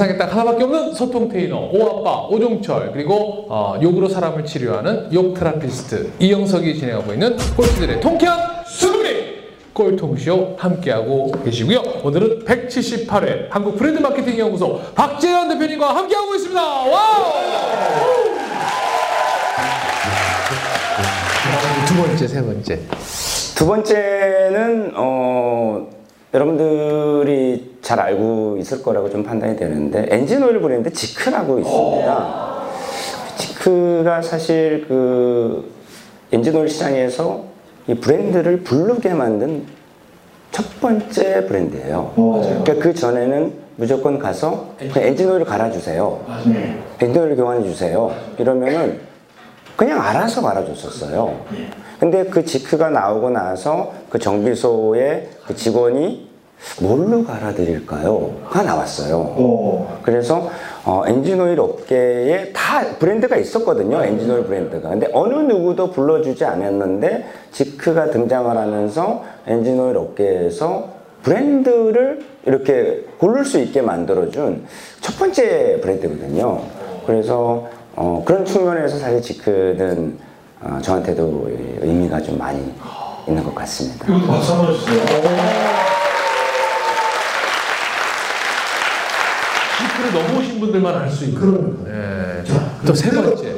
세상에 딱 하나밖에 없는 소통 테이너 오아빠 오종철 그리고 어, 욕으로 사람을 치료하는 욕 therapist 이영석이 진행하고 있는 꼴찌들의 통쾌한 승리 꼴통쇼 함께하고 계시고요. 오늘은 178회 한국 브랜드 마케팅 연구소 박재현 대표님과 함께하고 있습니다. wow! 두 번째, 세 번째. 두 번째는 어, 여러분들이 잘 알고 있을 거라고 좀 판단이 되는데 엔진 오일 브랜드 지크라고 있습니다. 지크가 사실 그 엔진 오일 시장에서 이 브랜드를 부르게 만든 첫 번째 브랜드예요. 그러니까 그 전에는 무조건 가서 그냥 엔진 오일을 갈아주세요. 엔진 오일 교환해 주세요. 이러면은 그냥 알아서 갈아줬었어요. 근데 그 지크가 나오고 나서 그 정비소의 그 직원이 뭘로 갈아드릴까요?가 나왔어요. 그래서 어, 엔진오일 업계에 다 브랜드가 있었거든요. 엔진오일 브랜드가. 근데 어느 누구도 불러주지 않았는데 지크가 등장을 하면서 엔진오일 업계에서 브랜드를 이렇게 고를 수 있게 만들어준 첫 번째 브랜드거든요. 그래서 어, 그런 측면에서 사실 지크는 어, 저한테도 의미가 좀 많이 있는 것 같습니다. 박수 한번 주세요. 지크를 넘어오신 분들만 알 수 있는. 네. 또세 번째.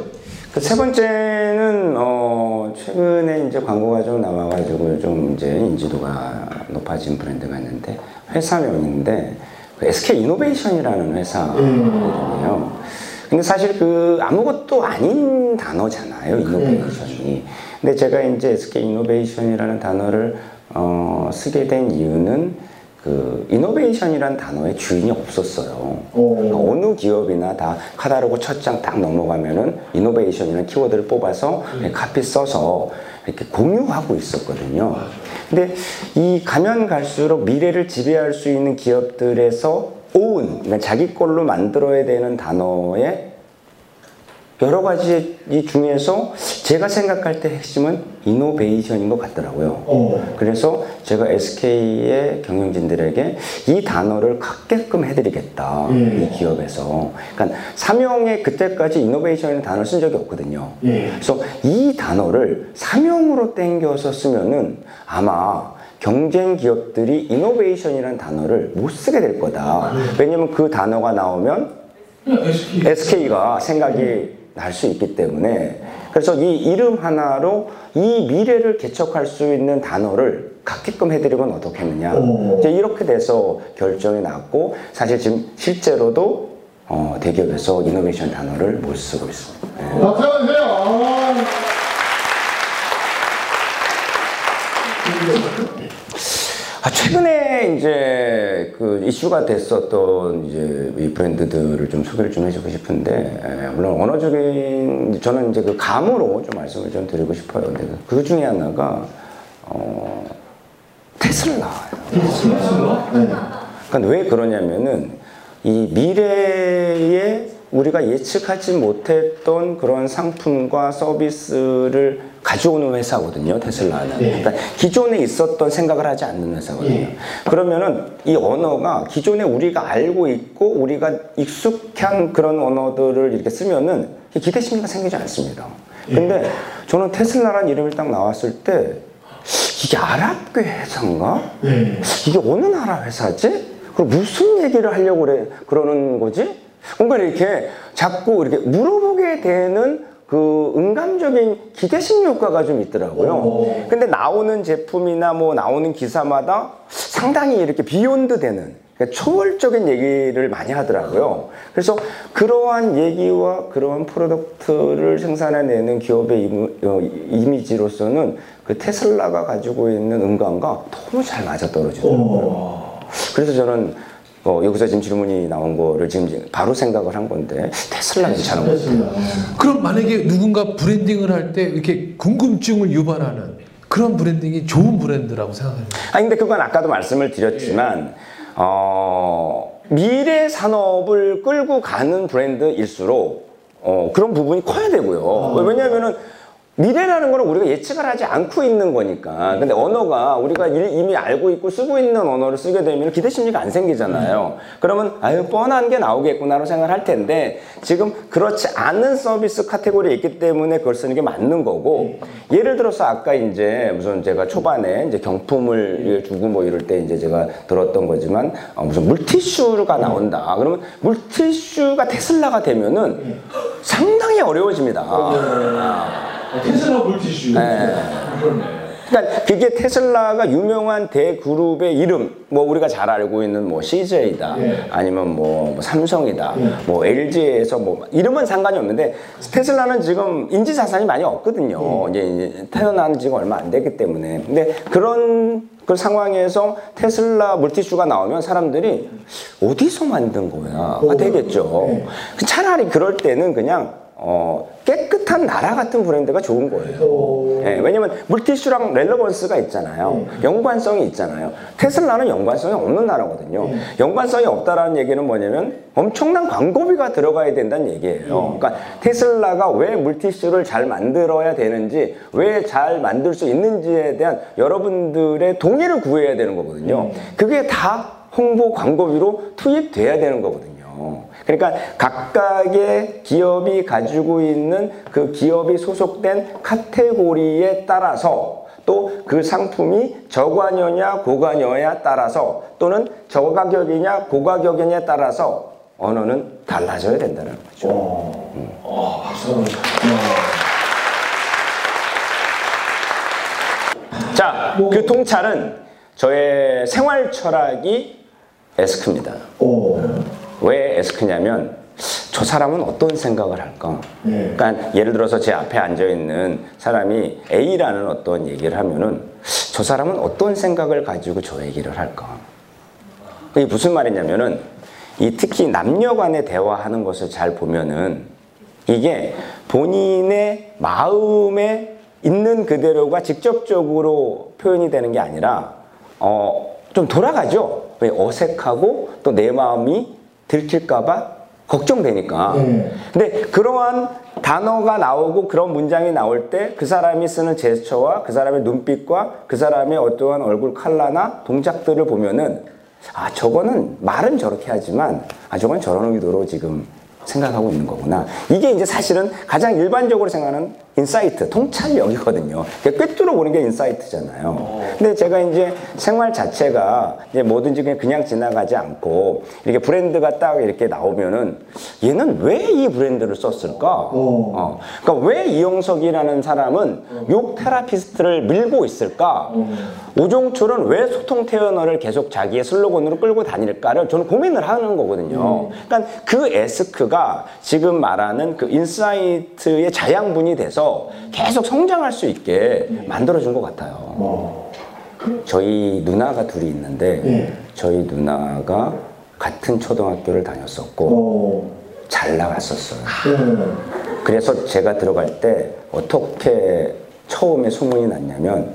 그 세 번째는 어 최근에 이제 광고가 좀 나와가지고 좀 이제 인지도가 높아진 브랜드가 있는데 회사명인데 그 SK 이노베이션이라는 회사거든요. 근데 사실 그 아무것도 아닌 단어잖아요 이노베이션이. 근데 제가 이제 SK 이노베이션이라는 단어를 어 쓰게 된 이유는 그 이노베이션이라는 단어의 주인이 없었어요. 그러니까 어느 기업이나 다 카다로그 첫 장 딱 넘어가면은 이노베이션이라는 키워드를 뽑아서 카피 써서 이렇게 공유하고 있었거든요. 근데 이 가면 갈수록 미래를 지배할 수 있는 기업들에서 오운, 그러니까 자기 걸로 만들어야 되는 단어에 여러 가지 이 중에서 제가 생각할 때 핵심은 이노베이션인 것 같더라고요. 어. 그래서 제가 SK의 경영진들에게 이 단어를 갖게끔 해드리겠다. 예. 이 기업에서. 그러니까 사명에 그때까지 이노베이션이라는 단어를 쓴 적이 없거든요. 예. 그래서 이 단어를 사명으로 땡겨서 쓰면은 아마 경쟁 기업들이 이노베이션이라는 단어를 못 쓰게 될 거다. 왜냐면 그 단어가 나오면 SK. SK가 생각이 날 수 있기 때문에 그래서 이 이름 하나로 이 미래를 개척할 수 있는 단어를 갖게끔 해드리면 어떻겠느냐 오. 이제 이렇게 돼서 결정이 났고 사실 지금 실제로도 어, 대기업에서 이노베이션 단어를 못 쓰고 있습니다. 예. 박수 한번 주세요. 아. 아, 최근에 이제 그 이슈가 됐었던 이제 이 브랜드들을 좀 소개를 좀 해주고 싶은데, 에, 물론 언어적인, 저는 이제 그 감으로 좀 말씀을 좀 드리고 싶어요. 근데 그- 그 중에 하나가, 어, 테슬라예요. 네. 그러니까 왜 그러냐면은 이 미래에 우리가 예측하지 못했던 그런 상품과 서비스를 가져오는 회사거든요, 테슬라는. 네. 그러니까 기존에 있었던 생각을 하지 않는 회사거든요. 예. 그러면은 이 언어가 기존에 우리가 알고 있고 우리가 익숙한 그런 언어들을 이렇게 쓰면은 기대 심리가 생기지 않습니다. 근데 저는 테슬라라는 이름이 딱 나왔을 때 이게 아랍계 회사인가? 네. 이게 어느 나라 회사지? 그리고 무슨 얘기를 하려고 그래, 그러는 거지? 뭔가 이렇게 자꾸 이렇게 물어보게 되는 그 음감적인 기대심 효과가 좀 있더라고요. 오. 근데 나오는 제품이나 뭐 나오는 기사마다 상당히 이렇게 비욘드 되는 그러니까 초월적인 얘기를 많이 하더라고요. 그래서 그러한 얘기와 그러한 product를 생산해내는 기업의 이미, 어, 이미지로서는 그 테슬라가 가지고 있는 음감과 너무 잘 맞아떨어지더라고요. 오. 그래서 저는 어, 여기서 지금 질문이 나온 거를 지금 바로 생각을 한 건데 테슬라 괜찮은 것 같아요. 그럼 만약에 누군가 branding을 할 때 이렇게 궁금증을 유발하는 그런 branding이 좋은 브랜드라고 생각해요. 아 근데 그건 아까도 말씀을 드렸지만 어, 미래 산업을 끌고 가는 브랜드일수록 어, 그런 부분이 커야 되고요. 왜냐하면은 미래라는 거는 우리가 예측을 하지 않고 있는 거니까. 근데 언어가 우리가 이- 이미 알고 있고 쓰고 있는 언어를 쓰게 되면 기대 심리가 안 생기잖아요. 그러면 아유 뻔한 게 나오겠구나로 생각을 할 텐데 지금 그렇지 않은 서비스 카테고리에 있기 때문에 그걸 쓰는 게 맞는 거고 예를 들어서 아까 이제 무슨 제가 초반에 이제 경품을 주고 뭐 이럴 때 이제 제가 들었던 거지만 어, 무슨 물티슈가 나온다. 그러면 물티슈가 테슬라가 되면은 상당히 어려워집니다. 테슬라 물티슈. 네. 그러니까 그게 테슬라가 유명한 대그룹의 이름, 뭐 우리가 잘 알고 있는 뭐 CJ다, 예. 아니면 뭐 삼성이다, 예. 뭐 LG에서 뭐 이름은 상관이 없는데 테슬라는 지금 인지 자산이 많이 없거든요. 이제, 이제 태어난 지가 얼마 안 됐기 때문에. 근데 그런 그 상황에서 테슬라 물티슈가 나오면 사람들이 어디서 만든 거야? 가 되겠죠. 차라리 그럴 때는 그냥 어, 깨끗한 나라 같은 브랜드가 좋은 거예요. 오. 예, 왜냐면 물티슈랑 렐러번스가 있잖아요. 연관성이 있잖아요. 테슬라는 연관성이 없는 나라거든요. 연관성이 없다라는 얘기는 뭐냐면 엄청난 광고비가 들어가야 된다는 얘기예요. 그러니까 테슬라가 왜 물티슈를 잘 만들어야 되는지, 왜 잘 만들 수 있는지에 대한 여러분들의 동의를 구해야 되는 거거든요. 그게 다 홍보 광고비로 투입돼야 되는 거거든요. 그러니까 각각의 기업이 가지고 있는 그 기업이 소속된 카테고리에 따라서 또 그 상품이 저가녀냐 고가녀에 따라서 또는 저가격이냐 고가격이냐에 따라서 언어는 달라져야 된다는 거죠. 어. 어, 박수 한번. 자, 그 통찰은 저의 생활 철학이 에스크입니다. 오. 왜 에스크냐면 저 사람은 어떤 생각을 할까? 네. 그러니까 예를 들어서 제 앞에 앉아 있는 사람이 A라는 어떤 얘기를 하면은 저 사람은 어떤 생각을 가지고 저 얘기를 할까? 이게 무슨 말이냐면은 이 특히 남녀 간의 대화하는 것을 잘 보면은 이게 본인의 마음에 있는 그대로가 직접적으로 표현이 되는 게 아니라 어, 좀 돌아가죠. 왜 어색하고 또 내 마음이 들킬까봐 걱정되니까. 네. 근데 그러한 단어가 나오고 그런 문장이 나올 때 그 사람이 쓰는 제스처와 그 사람의 눈빛과 그 사람의 어떠한 얼굴 컬러나 동작들을 보면은 아 저거는 말은 저렇게 하지만 아 저건 저런 의도로 지금 생각하고 있는 거구나. 이게 이제 사실은 가장 일반적으로 생각하는 insight, 통찰력이거든요. 그러니까 꿰뚫어 보는 게 insight잖아요. 근데 제가 이제 생활 자체가 이제 뭐든지 그냥, 그냥 지나가지 않고 이렇게 브랜드가 딱 이렇게 나오면은 얘는 왜 이 브랜드를 썼을까? 오. 어. 그러니까 왜 이영석이라는 사람은 욕 therapist를 밀고 있을까? 오종철은 왜 소통 테이너를 계속 자기의 슬로건으로 끌고 다닐까를 저는 고민을 하는 거거든요. 그러니까 그 ask가 지금 말하는 그 insight의 자양분이 돼서 계속 성장할 수 있게 만들어준 것 같아요. 어. 저희 누나가 둘이 있는데 네. 저희 누나가 같은 초등학교를 다녔었고 오. 잘 나갔었어요. 네. 그래서 제가 들어갈 때 어떻게 처음에 소문이 났냐면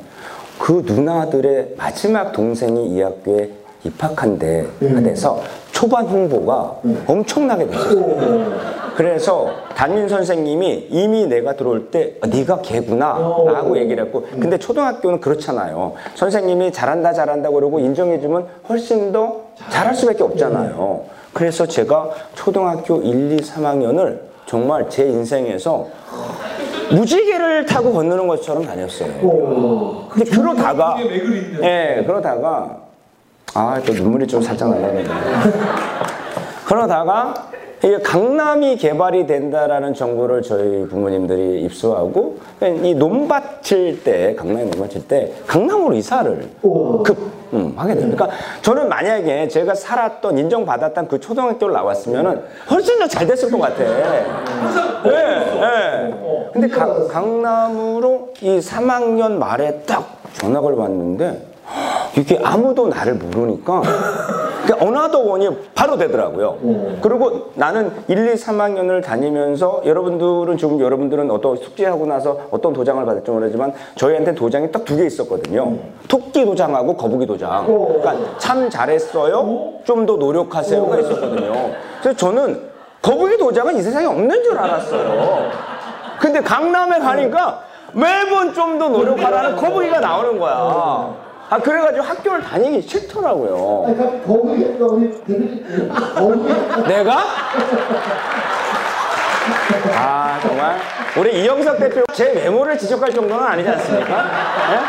그 누나들의 마지막 동생이 이 학교에 입학한 데가 돼서 초반 홍보가 엄청나게 됐어요. 오. 그래서 담임 선생님이 이미 내가 들어올 때 아, 네가 걔구나 라고 얘기를 했고 근데 초등학교는 그렇잖아요 선생님이 잘한다 잘한다 그러고 인정해주면 훨씬 더 잘할 수밖에 없잖아요 그래서 제가 초등학교 1, 2, 3학년을 정말 제 인생에서 무지개를 타고 건너는 것처럼 다녔어요 오. 근데 그러다가? 예 그러다가 아 또 눈물이 좀 살짝 나가네 그러다가 이게 강남이 개발이 된다라는 정보를 저희 부모님들이 입수하고 이 논밭일 때 강남에 논밭일 때 강남으로 이사를 오. 급 음, 하게 됩니다. 그러니까 저는 만약에 제가 살았던 인정받았던 그 초등학교를 나왔으면은 훨씬 더 잘 됐을 것 같아. 예, 예. 어, 근데 가- 강남으로 이 3학년 말에 딱 전학을 왔는데 이게 아무도 나를 모르니까 그러니까 another one이 바로 되더라고요. 그리고 나는 1, 2, 3학년을 다니면서 여러분들은 지금 여러분들은 어떤 숙제하고 나서 어떤 도장을 받을지 모르지만 저희한테 도장이 딱 두 개 있었거든요. 토끼 도장하고 거북이 도장. 그러니까 참 잘했어요. 좀 더 노력하세요가 있었거든요. 그래서 저는 거북이 도장은 이 세상에 없는 줄 알았어요. 근데 강남에 가니까 매번 좀 더 노력하라는 거북이가 나오는 거야. 아 그래가지고 학교를 다니기 싫더라고요. 그러니까 거북이 내가? 아 정말 우리 이영석 대표 제 외모를 지적할 정도는 아니지 않습니까? 예?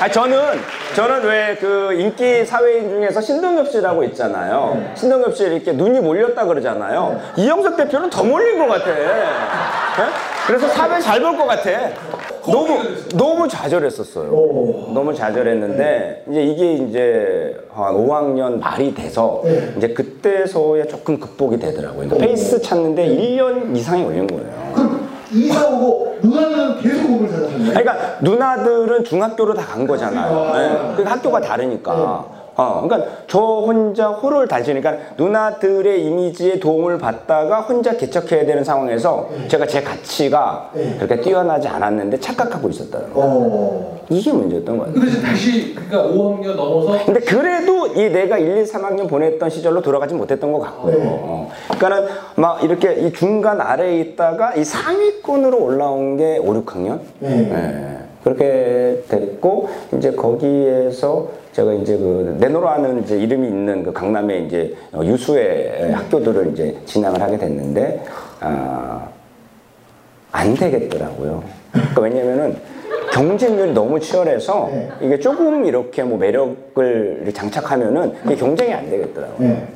아 저는 저는 왜 그 인기 사회인 중에서 신동엽 씨라고 있잖아요. 신동엽 씨 이렇게 눈이 몰렸다 그러잖아요. 이영석 대표는 더 몰린 것 같아. 예? 그래서 사회 잘볼 것 같아. 너무 너무 좌절했었어요. 너무 좌절했는데 이제 이게 이제 한 5학년 말이 돼서 이제 그때서야 조금 극복이 되더라고요. 그러니까 페이스 찾는데 1년 이상이 걸린 거예요. 그럼 이사 오고 누나는 계속 공부를 잘하셨나요? 그러니까 누나들은 중학교로 다 간 거잖아요. 네. 그러니까 학교가 다르니까. 어, 그러니까 저 혼자 호를 달지니까 누나들의 이미지에 도움을 받다가 혼자 개척해야 되는 상황에서 제가 제 가치가 그렇게 뛰어나지 않았는데 착각하고 있었다는 거. 어. 이게 문제였던 거예요. 근데 다시 그러니까 5학년 넘어서 근데 그래도 이 내가 1, 2, 3학년 보냈던 시절로 돌아가지 못했던 것 같고요. 어. 그러니까는 막 이렇게 이 중간 아래에 있다가 이 상위권으로 올라온 게 5, 6학년? 네. 그렇게 됐고, 이제 거기에서 제가 이제 그 네노라는 이제 이름이 있는 그 강남의 이제 어, 유수의 학교들을 이제 진학을 하게 됐는데, 아, 안 되겠더라고요. 그러니까 왜냐면은 경쟁률이 너무 치열해서 이게 조금 이렇게 뭐 매력을 장착하면은 이게 경쟁이 안 되겠더라고요.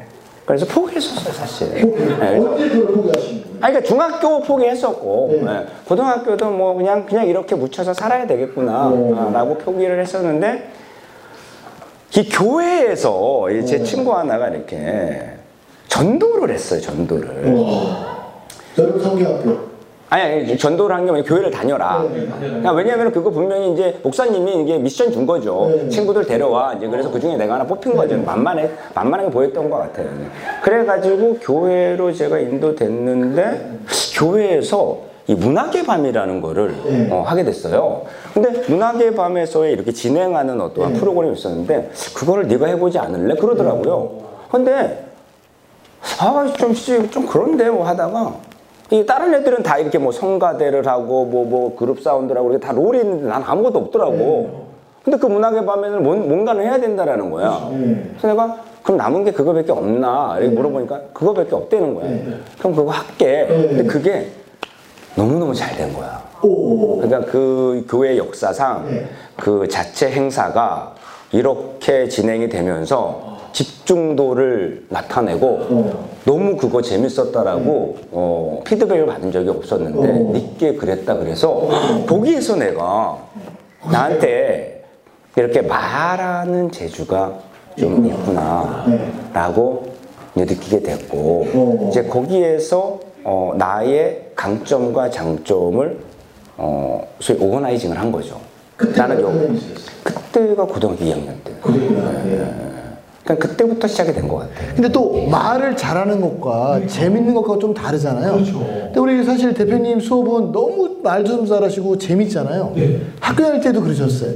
네. 그래서 포기했었어요, 사실. 네. 언제 그걸 포기하신 거예요? 아니, 그러니까 중학교 포기했었고, 네. 예, 고등학교도 뭐 그냥, 그냥 이렇게 묻혀서 살아야 되겠구나, 오. 아, 라고 포기를 했었는데, 이 교회에서 이제 친구 하나가 이렇게 전도를 했어요, 전도를. 여러분 성경학교. 아니, 아니, 전도를 한게 뭐냐, 교회를 다녀라. 네, 그러니까 왜냐면 그거 분명히 이제 목사님이 이게 미션 준 거죠. 네. 친구들 데려와. 이제 그래서 그 중에 내가 하나 뽑힌 거죠. 만만해, 만만하게 보였던 것 같아요. 그래가지고 교회로 제가 인도됐는데, 교회에서 이 문학의 밤이라는 거를 네. 어, 하게 됐어요. 근데 문학의 밤에서의 이렇게 진행하는 어떠한 프로그램이 있었는데, 그거를 네가 해보지 않을래? 그러더라고요. 근데, 아, 좀, 씨, 좀 그런데 뭐 하다가, 이 다른 애들은 다 이렇게 뭐 성가대를 하고 뭐뭐 그룹 사운드라고 이렇게 다 롤이 있는데 난 아무것도 없더라고. 근데 그 문학의 밤에는 뭔, 뭔가는 해야 된다라는 거야. 그래서 내가 그럼 남은 게 그거밖에 없나? 이렇게 물어보니까 그거밖에 없다는 거야. 그럼 그거 할게. 근데 그게 너무너무 잘 된 거야. 오. 그러니까 그 교회 역사상 그 자체 행사가 이렇게 진행이 되면서 집중도를 나타내고 너무 그거 재밌었다라고 어, 피드백을 받은 적이 없었는데 니께 그랬다 그래서 거기에서 내가 나한테 이렇게 말하는 재주가 좀 있구나라고 느끼게 됐고 이제 거기에서 어, 나의 강점과 장점을 어, 소위 오거나이징을 한 거죠. 나는 요 그때가 고등학교 2학년 때. 그러니까 그때부터 시작이 된 것 같아요. 근데 또 말을 잘하는 것과 재밌는 것과 좀 다르잖아요. 그렇죠. 근데 우리 사실 대표님 수업은 너무 말도 좀 잘하시고 재밌잖아요. 네. 학교 다닐 때도 그러셨어요.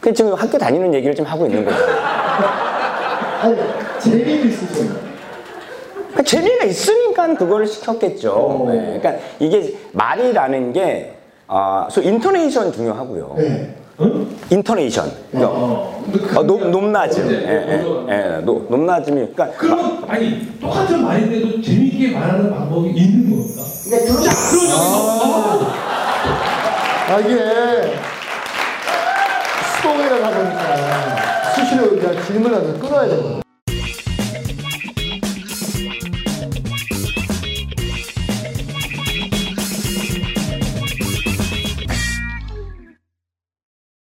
그 지금 학교 다니는 얘기를 좀 하고 있는 거죠. 아니 재미도 있으세요. 그러니까 재미가 있으니까 그거를 시켰겠죠. 네. 그러니까 이게 말이라는 게 아, 소 인토네이션 중요하고요. 네. 인토네이션. 그러니까 어, 어, 높, 높낮음. 네, 예, 예, 예, 높, 높낮음이. 그러니까 그러면 아니 똑같은 말인데도 재밌게 말하는 방법이 있는 겁니까? 자, 그러면 아 이게 수동이라고 하니까 수시로 그냥 질문을 하면서 끊어야 되거든요.